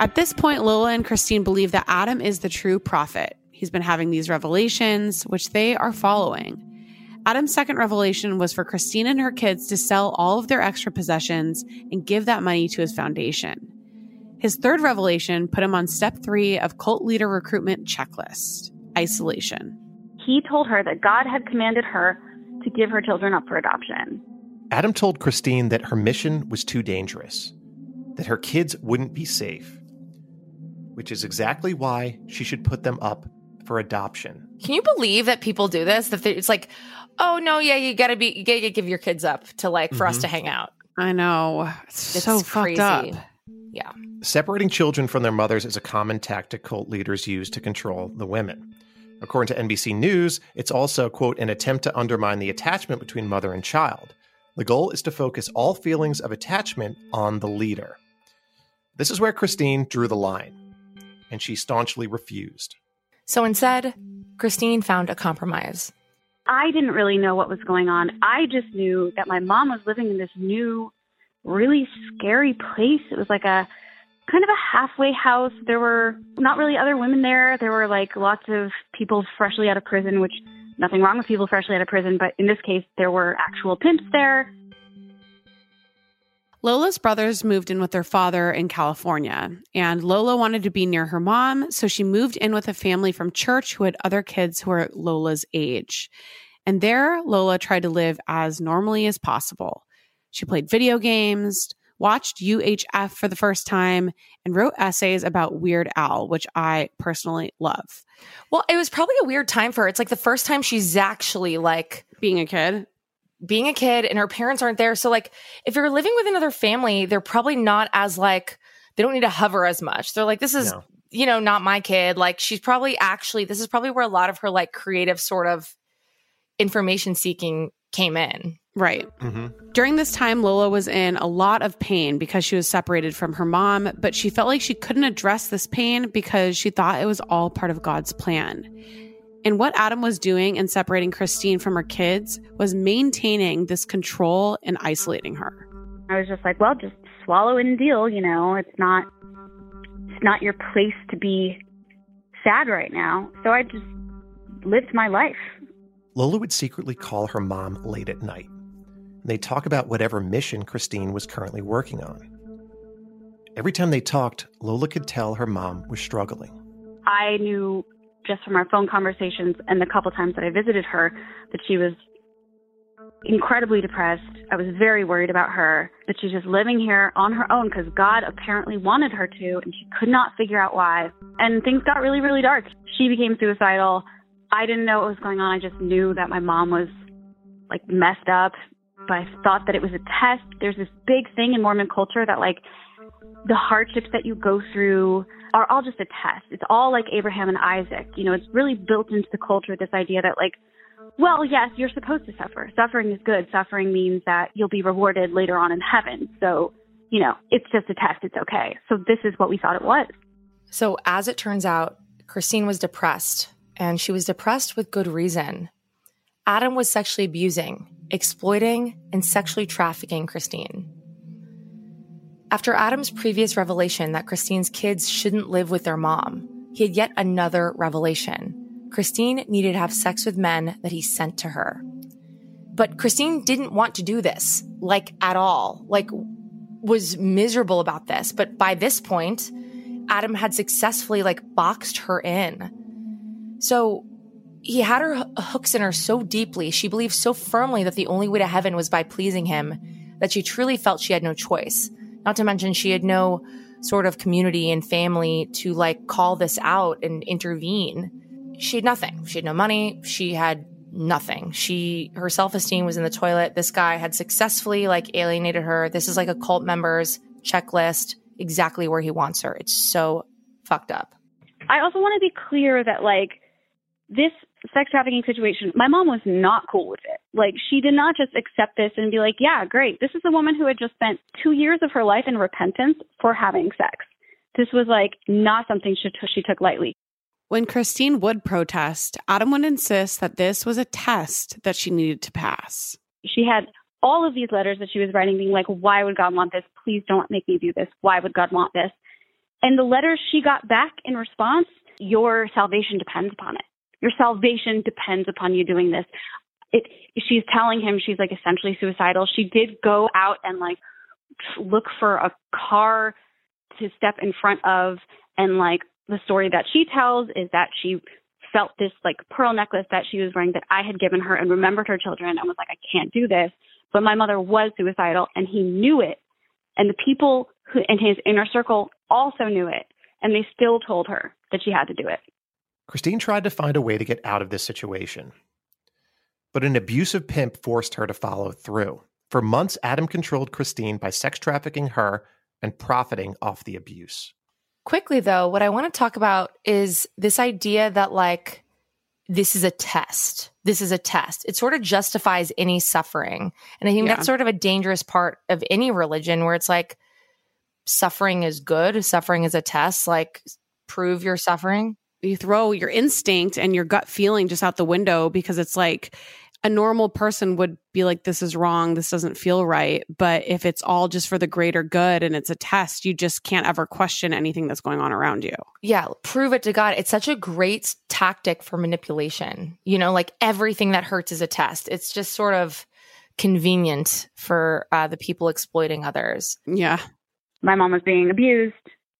At this point, Lola and Christine believe that Adam is the true prophet. He's been having these revelations, which they are following. Adam's second revelation was for Christine and her kids to sell all of their extra possessions and give that money to his foundation. His third revelation put him on step three of cult leader recruitment checklist isolation. He told her that God had commanded her to give her children up for adoption. Adam told Christine that her mission was too dangerous, that her kids wouldn't be safe, which is exactly why she should put them up for adoption. Can you believe that people do this? That they- it's like, oh no, yeah, you gotta be, you gotta give your kids up to like for us Mhm. to hang out. I know. It's, It's so fucked up. crazy. Yeah. Separating children from their mothers is a common tactic cult leaders use to control the women. According to NBC News, it's also, quote, an attempt to undermine the attachment between mother and child. The goal is to focus all feelings of attachment on the leader. This is where Christine drew the line, and she staunchly refused. So instead, Christine found a compromise. I didn't really know what was going on. I just knew that my mom was living in this new, really scary place. It was like a kind of a halfway house. There were not really other women there. There were like lots of people freshly out of prison, which nothing wrong with people freshly out of prison, but in this case, there were actual pimps there. Lola's brothers moved in with their father in California, and Lola wanted to be near her mom, so she moved in with a family from church who had other kids who were Lola's age. And there, Lola tried to live as normally as possible. She played video games, watched UHF for the first time, and wrote essays about Weird Al, which I personally love. Well, it was probably a weird time for her. It's like the first time she's actually like Being a kid, being a kid and her parents aren't there. So like if you're living with another family, they're probably not as like they don't need to hover as much. They're like, this is, No. you know, not my kid. Like she's probably actually this is probably where a lot of her like creative sort of information seeking came in. right. Mm-hmm. During this time, Lola was in a lot of pain because she was separated from her mom, but she felt like she couldn't address this pain because she thought it was all part of God's plan. And what Adam was doing in separating Christine from her kids was maintaining this control and isolating her. I was just like, well, just swallow and deal, you know. It's not it's not your place to be sad right now. So I just lived my life. Lola would secretly call her mom late at night. And They'd talk about whatever mission Christine was currently working on. Every time they talked, Lola could tell her mom was struggling. I knew just from our phone conversations and the couple times that I visited her that she was incredibly depressed. I was very worried about her, that she's just living here on her own because God apparently wanted her to, and she could not figure out why. And things got really, really dark. She became suicidal. I didn't know what was going on. I just knew that my mom was like messed up, but I thought that it was a test. There's this big thing in Mormon culture that like the hardships that you go through are all just a test. It's all like Abraham and Isaac. You know, it's really built into the culture this idea that like, well, yes, you're supposed to suffer. Suffering is good. Suffering means that you'll be rewarded later on in heaven. So, you know, it's just a test. It's okay. So this is what we thought it was. So as it turns out, Christine was depressed and she was depressed with good reason. Adam was sexually abusing, exploiting, and sexually trafficking Christine. After Adam's previous revelation that Christine's kids shouldn't live with their mom, he had yet another revelation. Christine needed to have sex with men that he sent to her. But Christine didn't want to do this, like at all, like was miserable about this. But by this point, Adam had successfully like boxed her in. So he had her hooks in her so deeply, she believed so firmly that the only way to heaven was by pleasing him that she truly felt she had no choice. Not to mention she had no sort of community and family to like call this out and intervene. She had nothing. She had no money. She had nothing. She her self-esteem was in the toilet. This guy had successfully like alienated her. This is like a cult member's checklist exactly where he wants her. It's so fucked up. I also want to be clear that like this sex trafficking situation, my mom was not cool with it. Like she did not just accept this and be like, "Yeah, great. This is a woman who had just spent 2 years of her life in repentance for having sex." This was like not something she, t- she took lightly. When Christine would protest, Adam would insist that this was a test that she needed to pass. She had all of these letters that she was writing being like, why would God want this? Please don't make me do this. Why would God want this? And the letters she got back in response, your salvation depends upon it. Your salvation depends upon you doing this. It, she's telling him she's like essentially suicidal. She did go out and like look for a car to step in front of and like the story that she tells is that she felt this like pearl necklace that she was wearing that I had given her and remembered her children and was like, I can't do this. But my mother was suicidal and he knew it. And the people who in his inner circle also knew it. And they still told her that she had to do it. Christine tried to find a way to get out of this situation. But an abusive pimp forced her to follow through. For months, Adam controlled Christine by sex trafficking her and profiting off the abuse. Quickly, though, what I want to talk about is this idea that, like, this is a test. This is a test. It sort of justifies any suffering. And I think Yeah. that's sort of a dangerous part of any religion where it's like suffering is good, suffering is a test, like prove your suffering. You throw your instinct and your gut feeling just out the window because it's like a normal person would be like, this is wrong. This doesn't feel right. But if it's all just for the greater good and it's a test, you just can't ever question anything that's going on around you. Yeah, prove it to God. It's such a great tactic for manipulation. You know, like everything that hurts is a test. It's just sort of convenient for uh, the people exploiting others. Yeah. my mom was being abused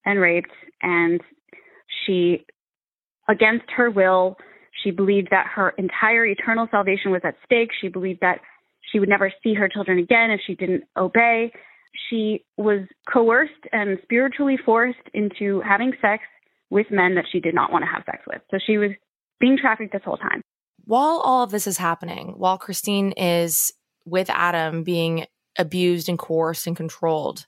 and raped and she against her will she believed that her entire eternal salvation was at stake. She believed that she would never see her children again if she didn't obey. She was coerced and spiritually forced into having sex with men that she did not want to have sex with. So she was being trafficked this whole time. While all of this is happening, while Christine is with Adam being abused and coerced and controlled,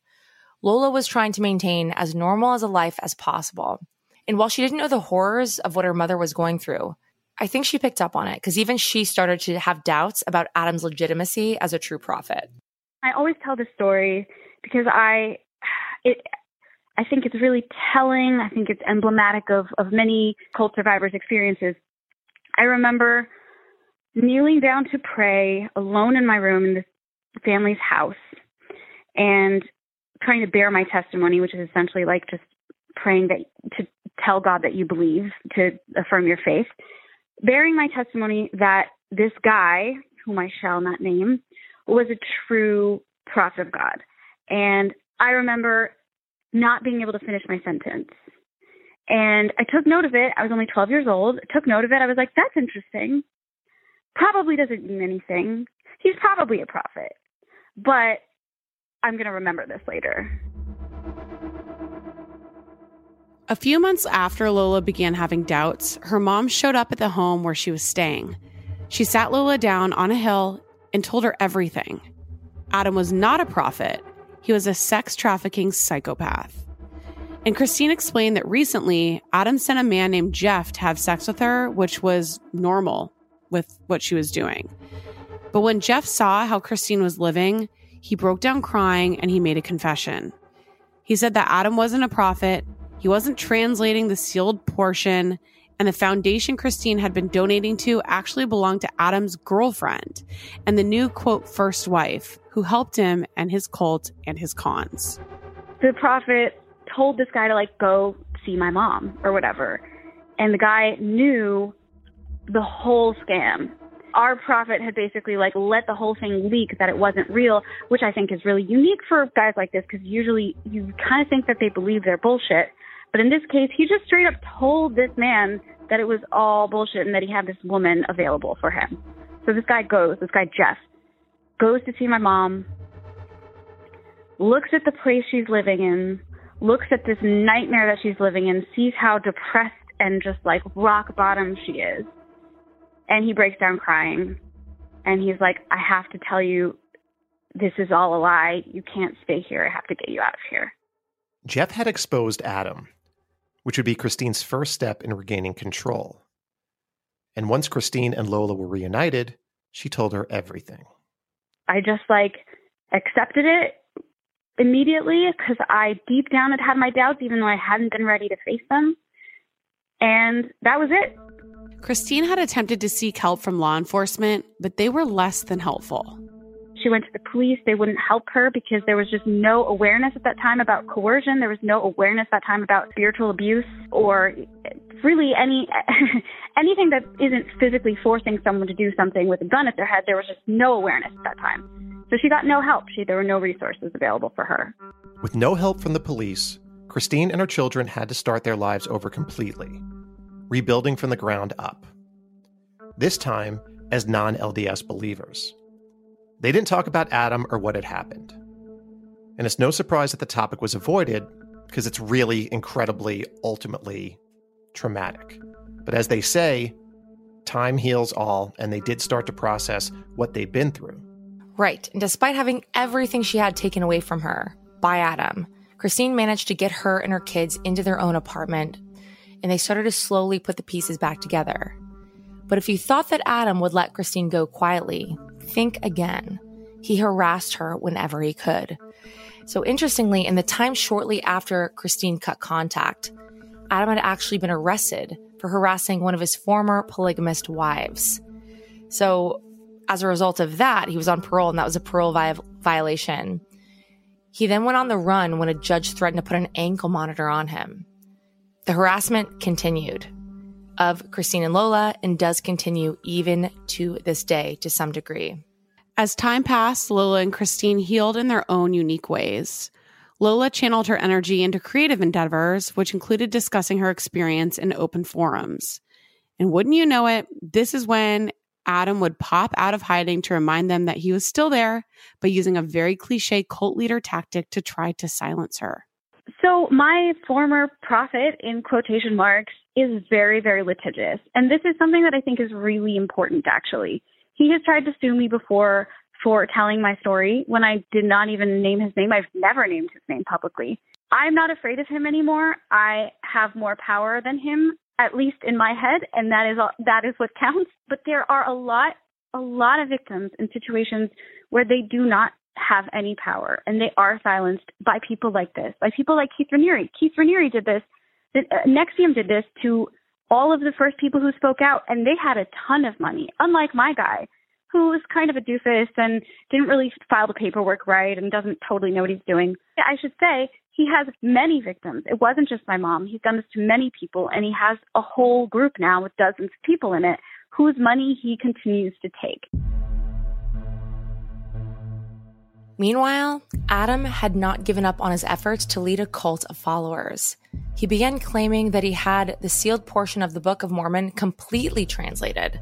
Lola was trying to maintain as normal as a life as possible. And while she didn't know the horrors of what her mother was going through, I think she picked up on it because even she started to have doubts about Adam's legitimacy as a true prophet. I always tell this story because I it I think it's really telling. I think it's emblematic of of many cult survivors' experiences. I remember kneeling down to pray alone in my room in this family's house and trying to bear my testimony, which is essentially like just praying that to tell God that you believe, to affirm your faith. Bearing my testimony that this guy, whom I shall not name, was a true prophet of God. And I remember not being able to finish my sentence. And I took note of it. I was only 12 years old. I took note of it. I was like, that's interesting. Probably doesn't mean anything. He's probably a prophet. But I'm going to remember this later. A few months after Lola began having doubts, her mom showed up at the home where she was staying. She sat Lola down on a hill and told her everything. Adam was not a prophet, he was a sex trafficking psychopath. And Christine explained that recently, Adam sent a man named Jeff to have sex with her, which was normal with what she was doing. But when Jeff saw how Christine was living, he broke down crying and he made a confession. He said that Adam wasn't a prophet, he wasn't translating the sealed portion, and the foundation Christine had been donating to actually belonged to Adam's girlfriend and the new quote first wife who helped him and his cult and his cons. the prophet told this guy to like go see my mom or whatever. And the guy knew the whole scam. Our prophet had basically like let the whole thing leak that it wasn't real, which I think is really unique for guys like this because usually you kind of think that they believe their bullshit. But in this case, he just straight up told this man that it was all bullshit and that he had this woman available for him. So this guy goes, this guy Jeff, goes to see my mom, looks at the place she's living in, looks at this nightmare that she's living in, sees how depressed and just like rock bottom she is. And he breaks down crying. And he's like, I have to tell you, this is all a lie. You can't stay here. I have to get you out of here. Jeff had exposed Adam, which would be Christine's first step in regaining control. And once Christine and Lola were reunited, she told her everything. I just like accepted it immediately because I deep down had had my doubts, even though I hadn't been ready to face them. And that was it. Christine had attempted to seek help from law enforcement, but they were less than helpful. She went to the police. They wouldn't help her because there was just no awareness at that time about coercion. There was no awareness at that time about spiritual abuse or really any anything that isn't physically forcing someone to do something with a gun at their head. There was just no awareness at that time. So she got no help. She, there were no resources available for her. With no help from the police, Christine and her children had to start their lives over completely, rebuilding from the ground up. This time as non LDS believers. They didn't talk about Adam or what had happened. And it's no surprise that the topic was avoided because it's really incredibly, ultimately traumatic. But as they say, time heals all, and they did start to process what they'd been through. Right. And despite having everything she had taken away from her by Adam, Christine managed to get her and her kids into their own apartment, and they started to slowly put the pieces back together. But if you thought that Adam would let Christine go quietly, think again. He harassed her whenever he could. So, interestingly, in the time shortly after Christine cut contact, Adam had actually been arrested for harassing one of his former polygamist wives. So, as a result of that, he was on parole, and that was a parole vi- violation. He then went on the run when a judge threatened to put an ankle monitor on him. The harassment continued of Christine and Lola and does continue even to this day to some degree. As time passed, Lola and Christine healed in their own unique ways. Lola channeled her energy into creative endeavors, which included discussing her experience in open forums. And wouldn't you know it, this is when Adam would pop out of hiding to remind them that he was still there, but using a very cliche cult leader tactic to try to silence her. So, my former prophet, in quotation marks, is very, very litigious. And this is something that I think is really important, actually. He has tried to sue me before for telling my story when I did not even name his name. I've never named his name publicly. I'm not afraid of him anymore. I have more power than him, at least in my head, and that is all, that is what counts. But there are a lot a lot of victims in situations where they do not have any power and they are silenced by people like this, by people like Keith Raniere. Keith Raniere did this. Uh, NXIVM did this to all of the first people who spoke out, and they had a ton of money, unlike my guy, who was kind of a doofus and didn't really file the paperwork right and doesn't totally know what he's doing. I should say he has many victims. It wasn't just my mom. He's done this to many people, and he has a whole group now with dozens of people in it whose money he continues to take. Meanwhile, Adam had not given up on his efforts to lead a cult of followers. He began claiming that he had the sealed portion of the Book of Mormon completely translated.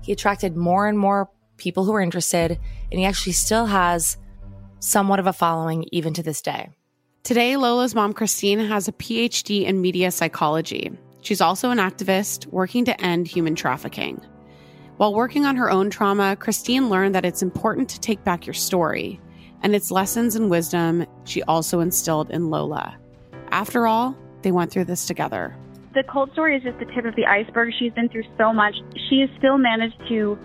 He attracted more and more people who were interested, and he actually still has somewhat of a following even to this day. Today, Lola's mom, Christine, has a PhD in media psychology. She's also an activist working to end human trafficking. While working on her own trauma, Christine learned that it's important to take back your story and its lessons and wisdom she also instilled in Lola. After all, they went through this together. The cold story is just the tip of the iceberg. She's been through so much. She has still managed to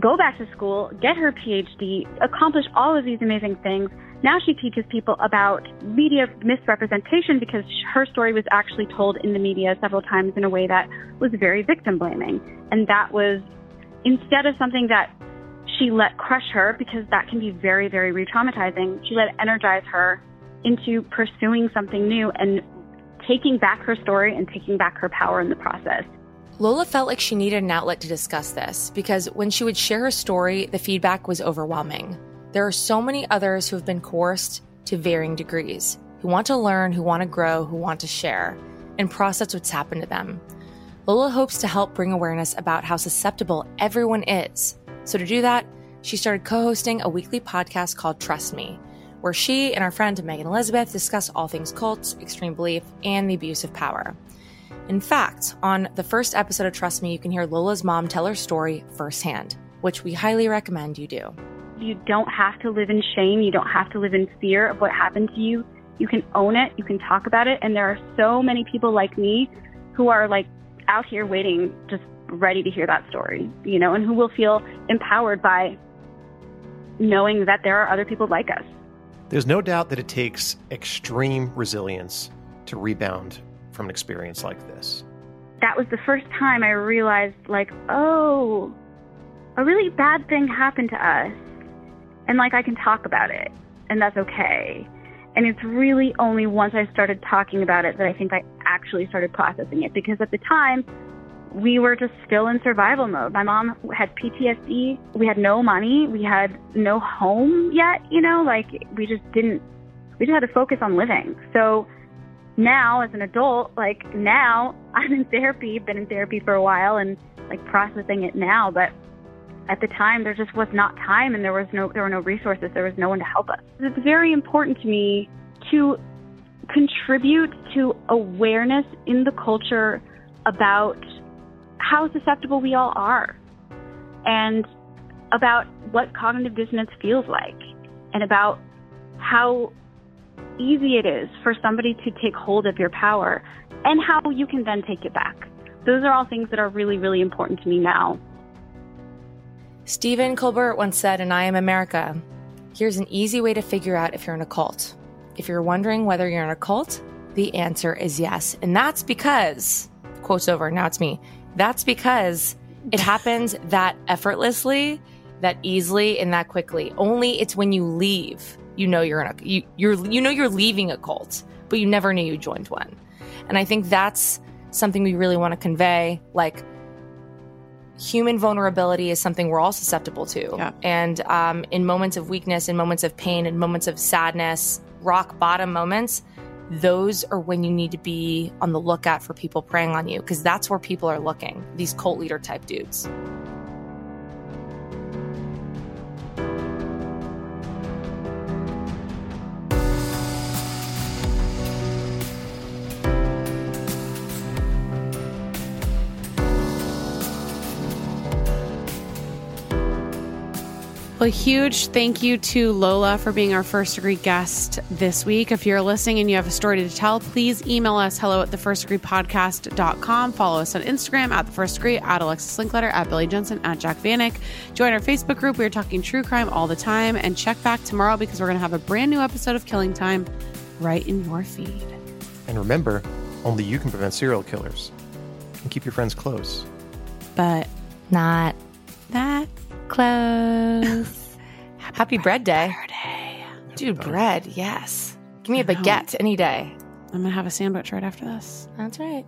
go back to school, get her PhD, accomplish all of these amazing things. Now she teaches people about media misrepresentation because her story was actually told in the media several times in a way that was very victim blaming. And that was instead of something that she let crush her because that can be very, very re traumatizing. She let energize her into pursuing something new and taking back her story and taking back her power in the process. Lola felt like she needed an outlet to discuss this because when she would share her story, the feedback was overwhelming. There are so many others who have been coerced to varying degrees, who want to learn, who want to grow, who want to share, and process what's happened to them. Lola hopes to help bring awareness about how susceptible everyone is. So, to do that, she started co hosting a weekly podcast called Trust Me, where she and our friend Megan Elizabeth discuss all things cults, extreme belief, and the abuse of power. In fact, on the first episode of Trust Me, you can hear Lola's mom tell her story firsthand, which we highly recommend you do. You don't have to live in shame. You don't have to live in fear of what happened to you. You can own it. You can talk about it. And there are so many people like me who are like out here waiting, just ready to hear that story, you know, and who will feel empowered by knowing that there are other people like us. There's no doubt that it takes extreme resilience to rebound from an experience like this. That was the first time I realized, like, oh, a really bad thing happened to us. And, like, I can talk about it, and that's okay. And it's really only once I started talking about it that I think I actually started processing it because at the time, we were just still in survival mode. My mom had PTSD. We had no money. We had no home yet, you know, like we just didn't, we just had to focus on living. So now as an adult, like now I'm in therapy, been in therapy for a while and like processing it now, but at the time there just was not time and there was no there were no resources, there was no one to help us. It's very important to me to contribute to awareness in the culture about how susceptible we all are and about what cognitive dissonance feels like and about how easy it is for somebody to take hold of your power and how you can then take it back. Those are all things that are really, really important to me now. Stephen Colbert once said in I Am America Here's an easy way to figure out if you're in a cult. If you're wondering whether you're in a cult, the answer is yes. And that's because, quote's over, now it's me. That's because it happens that effortlessly, that easily, and that quickly. Only it's when you leave, you know you're in a you you're you know you're leaving a cult, but you never knew you joined one. And I think that's something we really want to convey. Like human vulnerability is something we're all susceptible to. Yeah. And um, in moments of weakness, in moments of pain, in moments of sadness, rock bottom moments, those are when you need to be on the lookout for people preying on you because that's where people are looking, these cult leader type dudes. Well, a huge thank you to Lola for being our first degree guest this week. If you're listening and you have a story to tell, please email us hello at the first degree podcast.com. Follow us on Instagram at the first degree, at Alexis Linkletter, at Billy Jensen, at Jac Vanek. Join our Facebook group. We're talking true crime all the time. And check back tomorrow because we're going to have a brand new episode of Killing Time right in your feed. And remember, only you can prevent serial killers. And keep your friends close. But Not that close. Happy bread day. day. Dude, bread, yes. Give me a baguette any day. I'm going to have a sandwich right after this. That's right.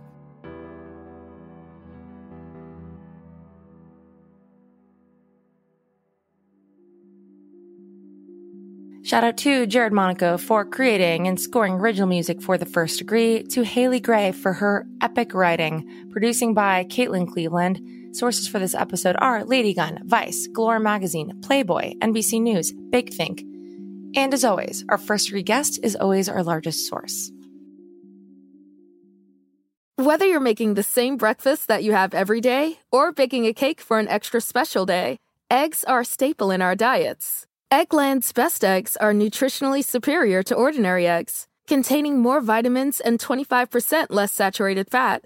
Shout out to Jared Monaco for creating and scoring original music for The First Degree, to Haley Gray for her epic writing, producing by Caitlin Cleveland. Sources for this episode are LadyGunn, Vice, Galore Magazine, Playboy, NBC News, Big Think. And as always, our first degree guest is always our largest source. Whether you're making the same breakfast that you have every day or baking a cake for an extra special day, eggs are a staple in our diets. Eggland's best eggs are nutritionally superior to ordinary eggs, containing more vitamins and 25% less saturated fat.